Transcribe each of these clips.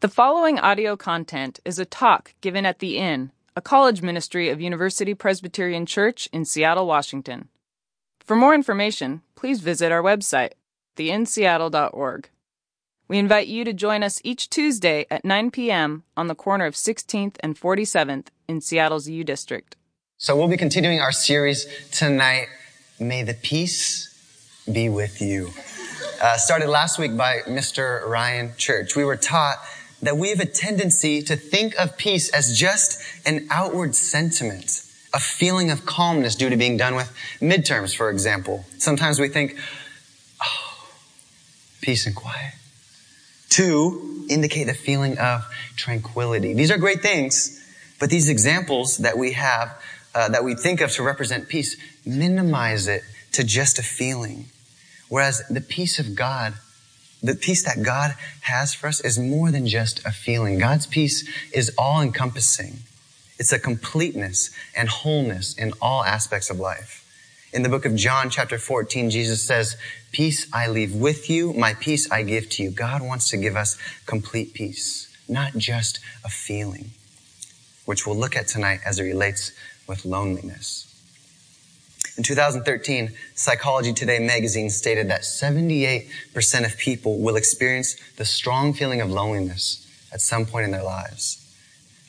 The following audio content is a talk given at The Inn, a college ministry of University Presbyterian Church in Seattle, Washington. For more information, please visit our website, theinnseattle.org. We invite you to join us each Tuesday at 9 p.m. on the corner of 16th and 47th in Seattle's U District. So we'll be continuing our series tonight. May the peace be with you. Uh, started last week by Mr. Ryan Church. We were taught that we have a tendency to think of peace as just an outward sentiment, a feeling of calmness due to being done with midterms, for example. Sometimes we think, oh, peace and quiet. Two, indicate a feeling of tranquility. These are great things, but these examples that we have, uh, that we think of to represent peace, minimize it to just a feeling. Whereas the peace of God the peace that God has for us is more than just a feeling. God's peace is all encompassing. It's a completeness and wholeness in all aspects of life. In the book of John, chapter 14, Jesus says, Peace I leave with you, my peace I give to you. God wants to give us complete peace, not just a feeling, which we'll look at tonight as it relates with loneliness. In 2013, Psychology Today magazine stated that 78% of people will experience the strong feeling of loneliness at some point in their lives.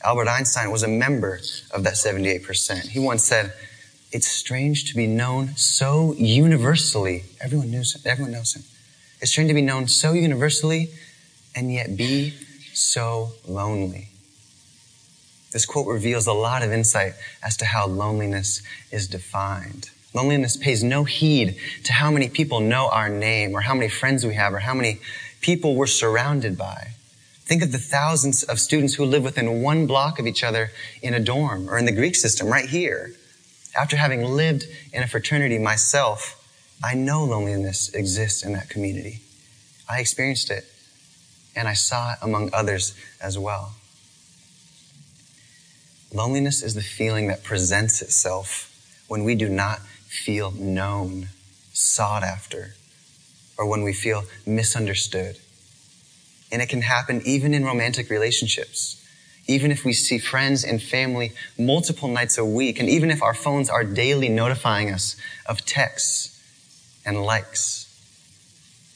Albert Einstein was a member of that 78%. He once said, it's strange to be known so universally. Everyone knows him. Everyone knows him. It's strange to be known so universally and yet be so lonely. This quote reveals a lot of insight as to how loneliness is defined. Loneliness pays no heed to how many people know our name or how many friends we have or how many people we're surrounded by. Think of the thousands of students who live within one block of each other in a dorm or in the Greek system right here. After having lived in a fraternity myself, I know loneliness exists in that community. I experienced it and I saw it among others as well. Loneliness is the feeling that presents itself when we do not feel known, sought after, or when we feel misunderstood. And it can happen even in romantic relationships. Even if we see friends and family multiple nights a week, and even if our phones are daily notifying us of texts and likes,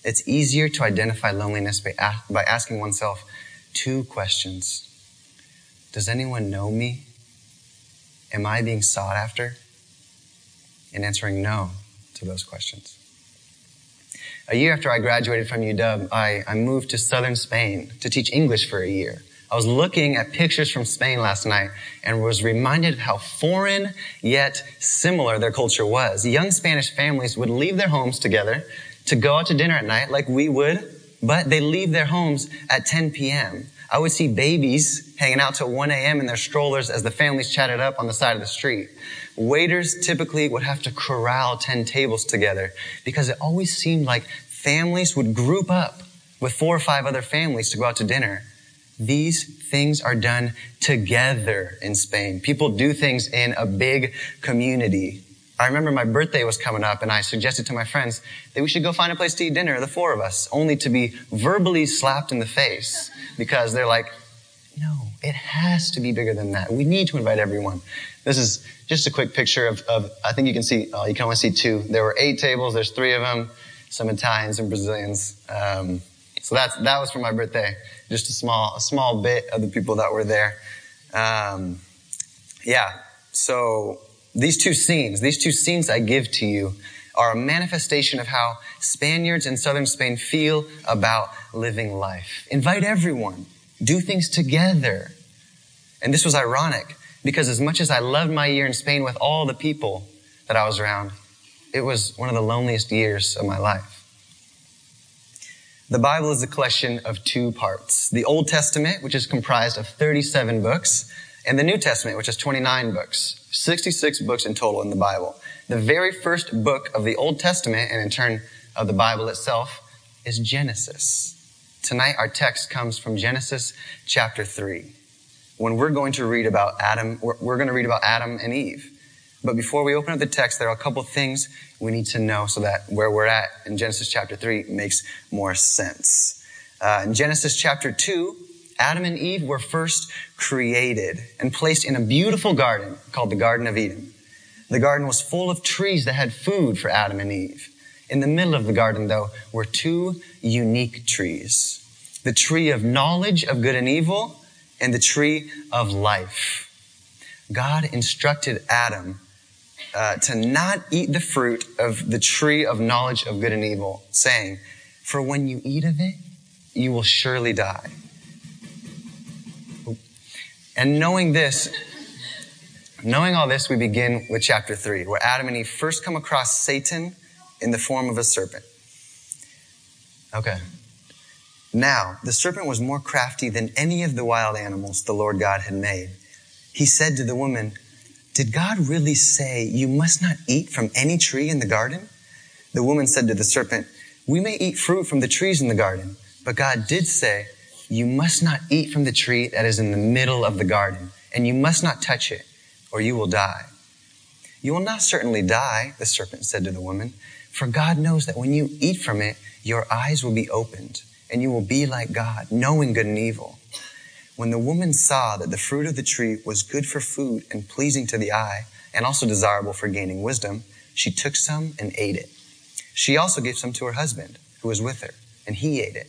it's easier to identify loneliness by, by asking oneself two questions. Does anyone know me? Am I being sought after? In answering no to those questions. A year after I graduated from UW, I, I moved to southern Spain to teach English for a year. I was looking at pictures from Spain last night and was reminded of how foreign yet similar their culture was. Young Spanish families would leave their homes together to go out to dinner at night like we would, but they leave their homes at 10 p.m. I would see babies hanging out till 1 a.m. in their strollers as the families chatted up on the side of the street. Waiters typically would have to corral 10 tables together because it always seemed like families would group up with four or five other families to go out to dinner. These things are done together in Spain. People do things in a big community. I remember my birthday was coming up and I suggested to my friends that we should go find a place to eat dinner, the four of us, only to be verbally slapped in the face because they're like, no, it has to be bigger than that. We need to invite everyone. This is just a quick picture of, of I think you can see, uh, you can only see two. There were eight tables. There's three of them, some Italians and Brazilians. Um, so that's, that was for my birthday. Just a small, a small bit of the people that were there. Um, yeah. So these two scenes, these two scenes I give to you are a manifestation of how Spaniards in southern Spain feel about living life. Invite everyone. Do things together. And this was ironic because as much as I loved my year in Spain with all the people that I was around, it was one of the loneliest years of my life. The Bible is a collection of two parts. The Old Testament, which is comprised of 37 books, and the New Testament, which is 29 books. 66 books in total in the Bible. The very first book of the Old Testament, and in turn of the Bible itself, is Genesis. Tonight, our text comes from Genesis chapter 3 when we're going to read about Adam, we're, going to read about Adam and Eve. But before we open up the text, there are a couple things we need to know so that where we're at in Genesis chapter 3 makes more sense. Uh, in Genesis chapter 2, Adam and Eve were first created and placed in a beautiful garden called the Garden of Eden. The garden was full of trees that had food for Adam and Eve. In the middle of the garden, though, were two unique trees. The tree of knowledge of good and evil and the tree of life. God instructed Adam uh, to not eat the fruit of the tree of knowledge of good and evil, saying, For when you eat of it, you will surely die. And knowing this, knowing all this, we begin with chapter three, where Adam and Eve first come across Satan in the form of a serpent. Okay. Now, the serpent was more crafty than any of the wild animals the Lord God had made. He said to the woman, Did God really say you must not eat from any tree in the garden? The woman said to the serpent, We may eat fruit from the trees in the garden, but God did say, you must not eat from the tree that is in the middle of the garden, and you must not touch it, or you will die. You will not certainly die, the serpent said to the woman, for God knows that when you eat from it, your eyes will be opened, and you will be like God, knowing good and evil. When the woman saw that the fruit of the tree was good for food and pleasing to the eye, and also desirable for gaining wisdom, she took some and ate it. She also gave some to her husband, who was with her, and he ate it.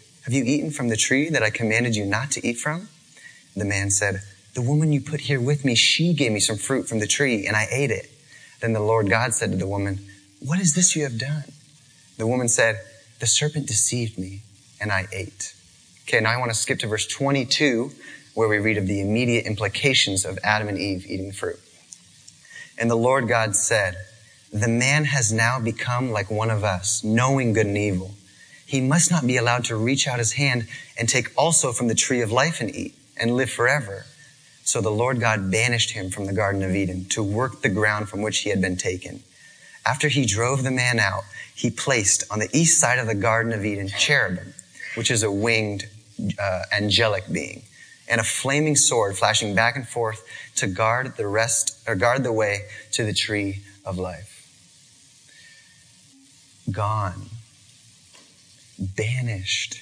Have you eaten from the tree that I commanded you not to eat from? The man said, The woman you put here with me, she gave me some fruit from the tree, and I ate it. Then the Lord God said to the woman, What is this you have done? The woman said, The serpent deceived me, and I ate. Okay, now I want to skip to verse 22, where we read of the immediate implications of Adam and Eve eating the fruit. And the Lord God said, The man has now become like one of us, knowing good and evil he must not be allowed to reach out his hand and take also from the tree of life and eat and live forever. So the Lord God banished him from the Garden of Eden to work the ground from which he had been taken. After he drove the man out, he placed on the east side of the Garden of Eden cherubim, which is a winged uh, angelic being, and a flaming sword flashing back and forth to guard the rest or guard the way to the tree of life. Gone banished.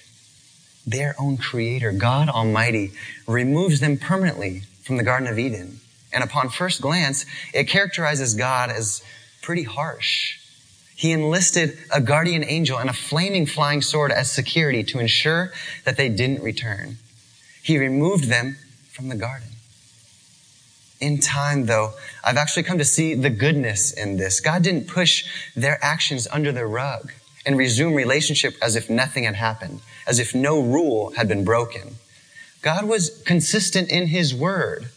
Their own creator, God Almighty, removes them permanently from the Garden of Eden. And upon first glance, it characterizes God as pretty harsh. He enlisted a guardian angel and a flaming flying sword as security to ensure that they didn't return. He removed them from the garden. In time, though, I've actually come to see the goodness in this. God didn't push their actions under the rug and resume relationship as if nothing had happened, as if no rule had been broken. God was consistent in his word.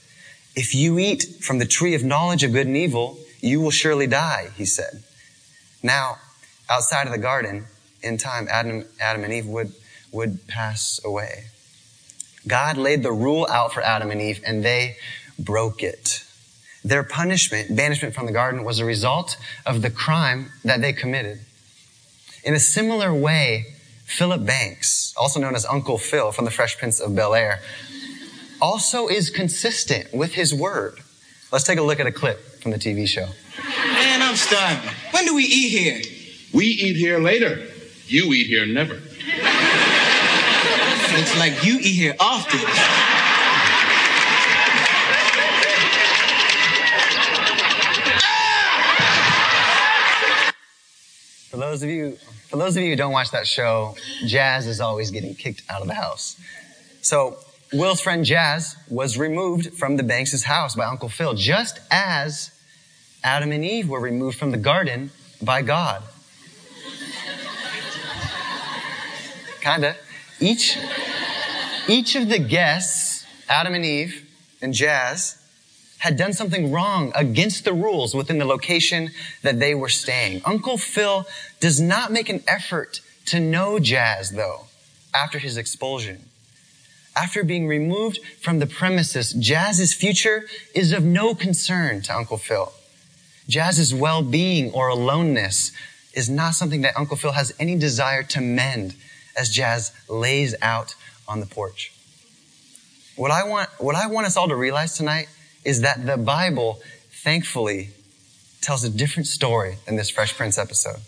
If you eat from the tree of knowledge of good and evil, you will surely die, he said. Now, outside of the garden, in time, Adam, Adam and Eve would, would pass away. God laid the rule out for Adam and Eve and they broke it. Their punishment, banishment from the garden, was a result of the crime that they committed. In a similar way, Philip Banks, also known as Uncle Phil from the Fresh Prince of Bel Air, also is consistent with his word. Let's take a look at a clip from the TV show. Man, I'm starving. When do we eat here? We eat here later. You eat here never. Looks like you eat here often. For those of you, for those of you who don't watch that show, Jazz is always getting kicked out of the house. So Will's friend Jazz was removed from the Banks' house by Uncle Phil, just as Adam and Eve were removed from the garden by God. Kinda. Each, each of the guests, Adam and Eve and Jazz, had done something wrong against the rules within the location that they were staying. Uncle Phil does not make an effort to know Jazz, though, after his expulsion. After being removed from the premises, Jazz's future is of no concern to Uncle Phil. Jazz's well-being or aloneness is not something that Uncle Phil has any desire to mend as Jazz lays out on the porch. What I want, what I want us all to realize tonight is that the Bible, thankfully, tells a different story than this Fresh Prince episode.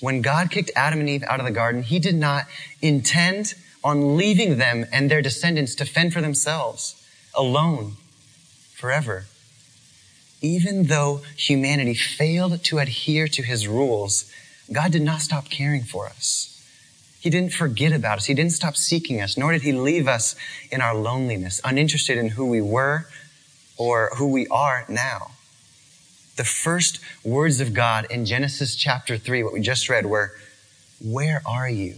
When God kicked Adam and Eve out of the garden, he did not intend on leaving them and their descendants to fend for themselves alone forever. Even though humanity failed to adhere to his rules, God did not stop caring for us. He didn't forget about us. He didn't stop seeking us, nor did he leave us in our loneliness, uninterested in who we were or who we are now. The first words of God in Genesis chapter 3, what we just read, were, Where are you?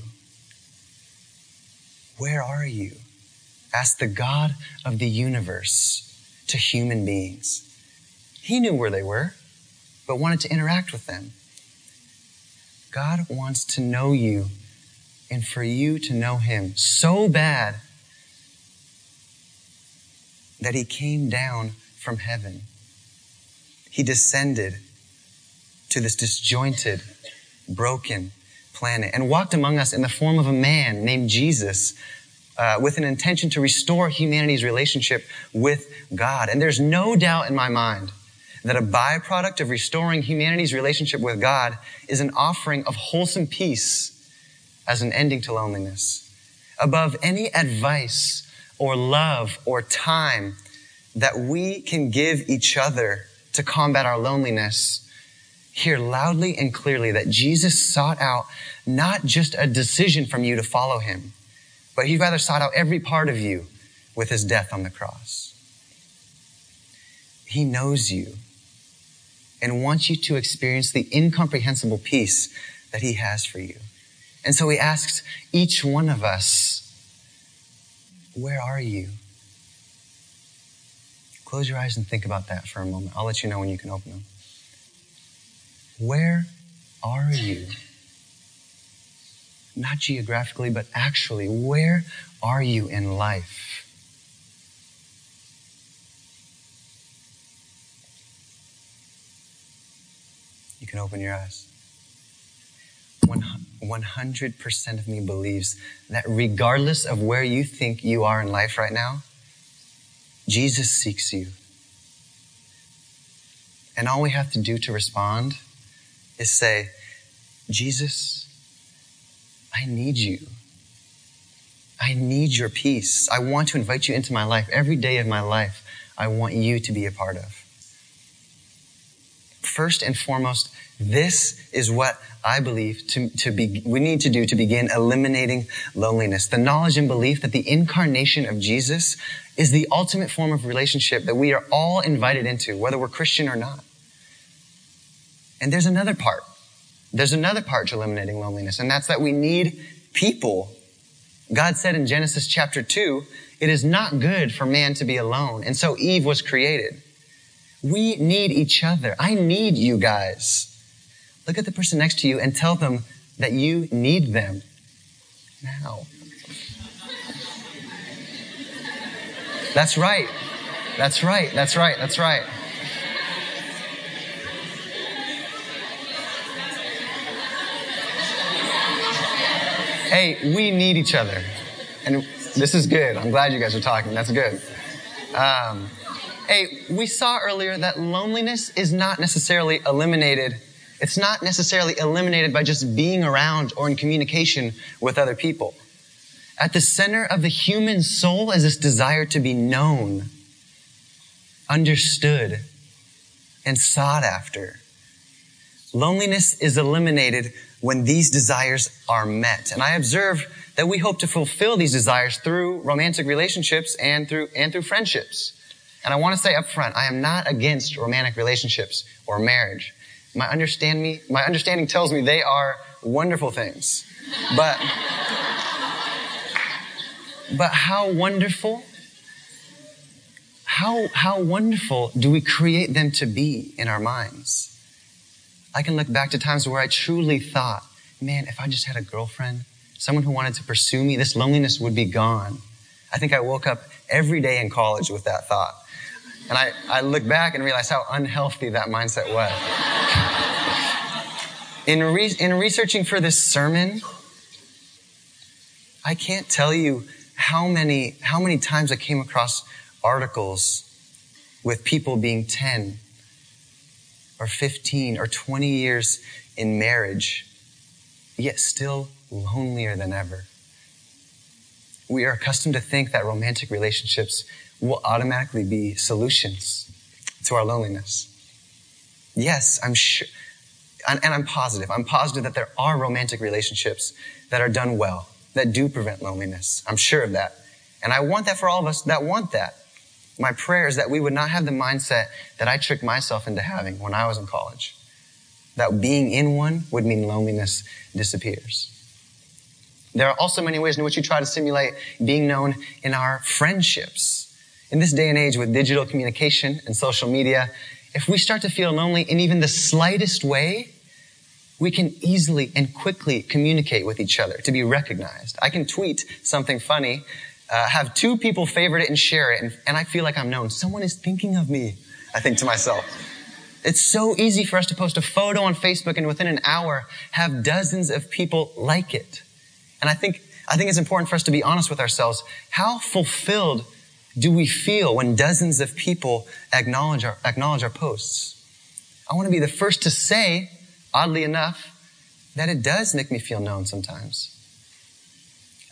Where are you? Asked the God of the universe to human beings. He knew where they were, but wanted to interact with them. God wants to know you and for you to know Him so bad that He came down from heaven. He descended to this disjointed, broken planet and walked among us in the form of a man named Jesus uh, with an intention to restore humanity's relationship with God. And there's no doubt in my mind that a byproduct of restoring humanity's relationship with God is an offering of wholesome peace as an ending to loneliness. Above any advice or love or time that we can give each other to combat our loneliness, hear loudly and clearly that Jesus sought out not just a decision from you to follow him, but he rather sought out every part of you with his death on the cross. He knows you and wants you to experience the incomprehensible peace that he has for you. And so he asks each one of us, where are you? Close your eyes and think about that for a moment. I'll let you know when you can open them. Where are you? Not geographically, but actually, where are you in life? You can open your eyes. 100% of me believes that regardless of where you think you are in life right now, Jesus seeks you. And all we have to do to respond is say, Jesus, I need you. I need your peace. I want to invite you into my life. Every day of my life, I want you to be a part of. First and foremost, this is what I believe to, to be, we need to do to begin eliminating loneliness. The knowledge and belief that the incarnation of Jesus is the ultimate form of relationship that we are all invited into, whether we're Christian or not. And there's another part. There's another part to eliminating loneliness, and that's that we need people. God said in Genesis chapter 2, it is not good for man to be alone. And so Eve was created. We need each other. I need you guys. Look at the person next to you and tell them that you need them now. That's right. That's right. That's right. That's right. Hey, we need each other. And this is good. I'm glad you guys are talking. That's good. Um, hey, we saw earlier that loneliness is not necessarily eliminated it's not necessarily eliminated by just being around or in communication with other people. At the center of the human soul is this desire to be known, understood, and sought after. Loneliness is eliminated when these desires are met. And I observe that we hope to fulfill these desires through romantic relationships and through, and through friendships. And I want to say up front, I am not against romantic relationships or marriage. My understand me, my understanding tells me they are wonderful things. But, but how wonderful, how, how wonderful do we create them to be in our minds? I can look back to times where I truly thought, man, if I just had a girlfriend, someone who wanted to pursue me, this loneliness would be gone. I think I woke up every day in college with that thought. And I, I look back and realize how unhealthy that mindset was. in, re- in researching for this sermon, I can't tell you how many, how many times I came across articles with people being 10 or 15 or 20 years in marriage, yet still lonelier than ever. We are accustomed to think that romantic relationships will automatically be solutions to our loneliness. Yes, I'm sure, and, and I'm positive. I'm positive that there are romantic relationships that are done well, that do prevent loneliness. I'm sure of that. And I want that for all of us that want that. My prayer is that we would not have the mindset that I tricked myself into having when I was in college. That being in one would mean loneliness disappears. There are also many ways in which you try to simulate being known in our friendships. In this day and age with digital communication and social media, if we start to feel lonely in even the slightest way, we can easily and quickly communicate with each other to be recognized. I can tweet something funny uh, have two people favorite it and share it, and, and I feel like I'm known. Someone is thinking of me, I think to myself. It's so easy for us to post a photo on Facebook and within an hour have dozens of people like it. And I think, I think it's important for us to be honest with ourselves. How fulfilled do we feel when dozens of people acknowledge our, acknowledge our posts? I want to be the first to say, oddly enough, that it does make me feel known sometimes.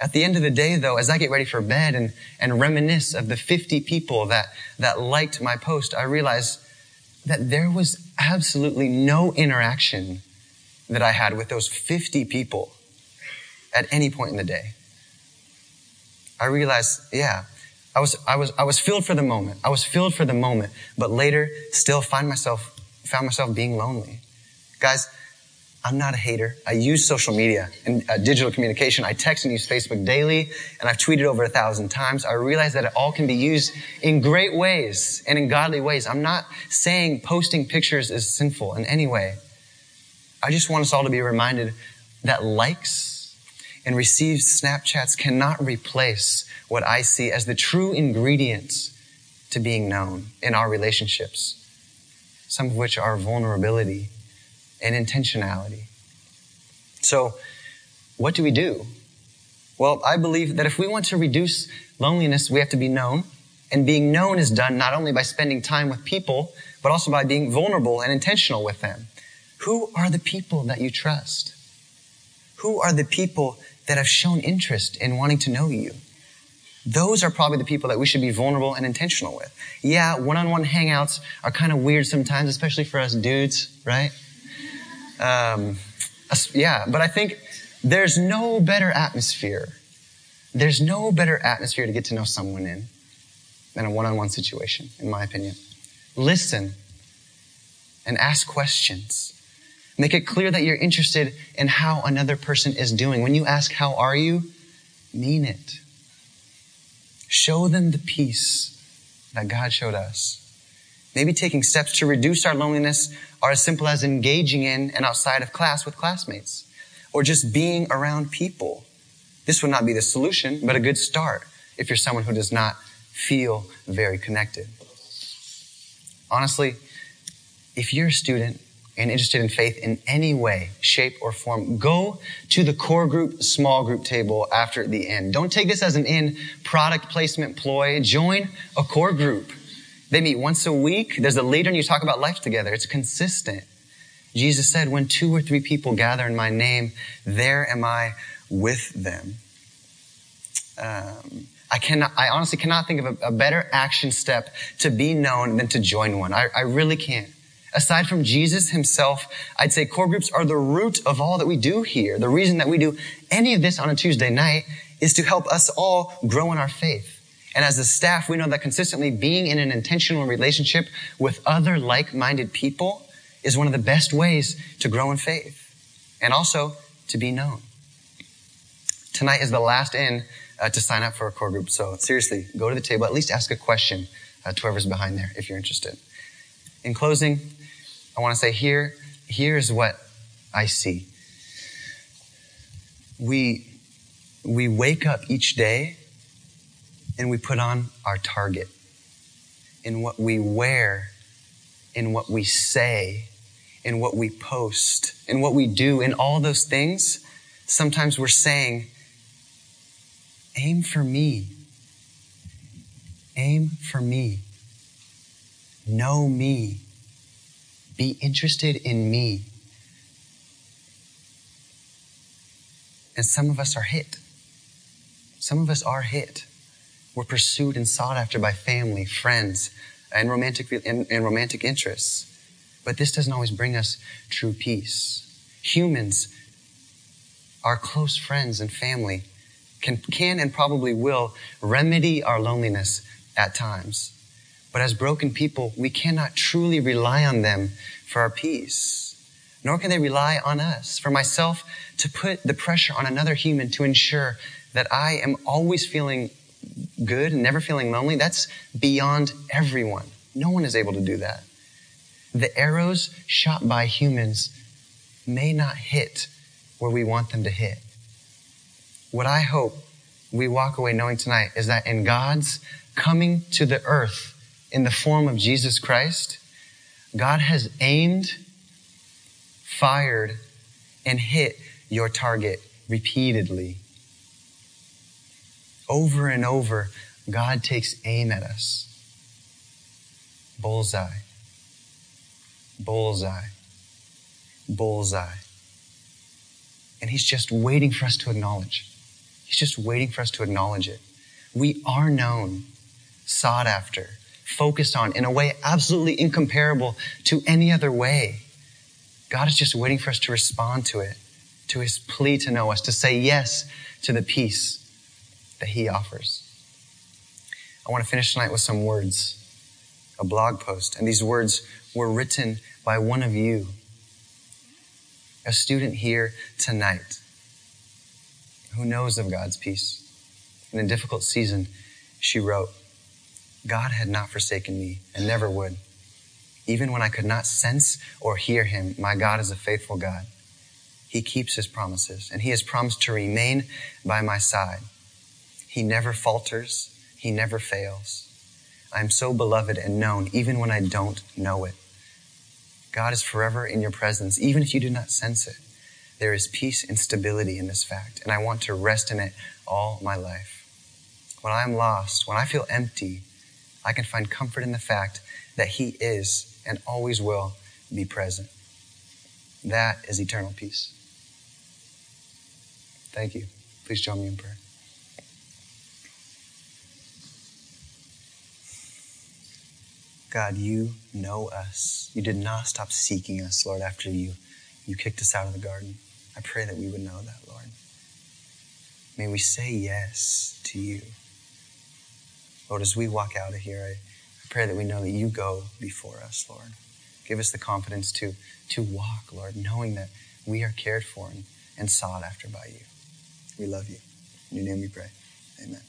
At the end of the day, though, as I get ready for bed and, and reminisce of the 50 people that, that liked my post, I realize that there was absolutely no interaction that I had with those 50 people at any point in the day. I realized, yeah, I was, I was, I was filled for the moment. I was filled for the moment, but later still find myself, found myself being lonely. Guys, I'm not a hater. I use social media and uh, digital communication. I text and use Facebook daily, and I've tweeted over a thousand times. I realize that it all can be used in great ways and in godly ways. I'm not saying posting pictures is sinful in any way. I just want us all to be reminded that likes and received Snapchats cannot replace what I see as the true ingredients to being known in our relationships, some of which are vulnerability and intentionality. So, what do we do? Well, I believe that if we want to reduce loneliness, we have to be known. And being known is done not only by spending time with people, but also by being vulnerable and intentional with them. Who are the people that you trust? Who are the people that have shown interest in wanting to know you? Those are probably the people that we should be vulnerable and intentional with. Yeah, one-on-one hangouts are kind of weird sometimes, especially for us dudes, right? Um, yeah, but I think there's no better atmosphere. There's no better atmosphere to get to know someone in than a one-on-one situation, in my opinion. Listen and ask questions. Make it clear that you're interested in how another person is doing. When you ask, how are you? Mean it. Show them the peace that God showed us. Maybe taking steps to reduce our loneliness are as simple as engaging in and outside of class with classmates or just being around people. This would not be the solution, but a good start if you're someone who does not feel very connected. Honestly, if you're a student and interested in faith in any way, shape, or form, go to the core group, small group table after the end. Don't take this as an in product placement ploy. Join a core group. They meet once a week. There's a leader and you talk about life together. It's consistent. Jesus said, when two or three people gather in my name, there am I with them. Um, I cannot, I honestly cannot think of a, a, better action step to be known than to join one. I, I really can't. Aside from Jesus himself, I'd say core groups are the root of all that we do here. The reason that we do any of this on a Tuesday night is to help us all grow in our faith. And as a staff, we know that consistently being in an intentional relationship with other like-minded people is one of the best ways to grow in faith and also to be known. Tonight is the last in uh, to sign up for a core group. So seriously, go to the table, at least ask a question uh, to whoever's behind there if you're interested. In closing, I want to say here, here's what I see. We, we wake up each day and we put on our target in what we wear, in what we say, in what we post, in what we do, in all those things, sometimes we're saying, aim for me. Aim for me. Know me. Be interested in me. And some of us are hit. Some of us are hit. We're pursued and sought after by family, friends, and romantic, and, and romantic interests. But this doesn't always bring us true peace. Humans, our close friends and family, can, can and probably will remedy our loneliness at times. But as broken people, we cannot truly rely on them for our peace. Nor can they rely on us. For myself, to put the pressure on another human to ensure that I am always feeling good and never feeling lonely, that's beyond everyone. No one is able to do that. The arrows shot by humans may not hit where we want them to hit. What I hope we walk away knowing tonight is that in God's coming to the earth in the form of Jesus Christ, God has aimed, fired, and hit your target repeatedly. Over and over, God takes aim at us. Bullseye. Bullseye. Bullseye. And He's just waiting for us to acknowledge. He's just waiting for us to acknowledge it. We are known, sought after, focused on in a way absolutely incomparable to any other way. God is just waiting for us to respond to it, to His plea to know us, to say yes to the peace that He offers. I want to finish tonight with some words, a blog post. And these words were written by one of you, a student here tonight who knows of God's peace. In a difficult season, she wrote, God had not forsaken me and never would. Even when I could not sense or hear him, my God is a faithful God. He keeps his promises and he has promised to remain by my side. He never falters. He never fails. I am so beloved and known even when I don't know it. God is forever in your presence, even if you do not sense it. There is peace and stability in this fact, and I want to rest in it all my life. When I am lost, when I feel empty, I can find comfort in the fact that He is and always will be present. That is eternal peace. Thank you. Please join me in prayer. God, you know us. You did not stop seeking us, Lord, after you, you kicked us out of the garden. I pray that we would know that, Lord. May we say yes to you. Lord, as we walk out of here, I, I pray that we know that you go before us, Lord. Give us the confidence to, to walk, Lord, knowing that we are cared for and, and sought after by you. We love you. In your name we pray. Amen.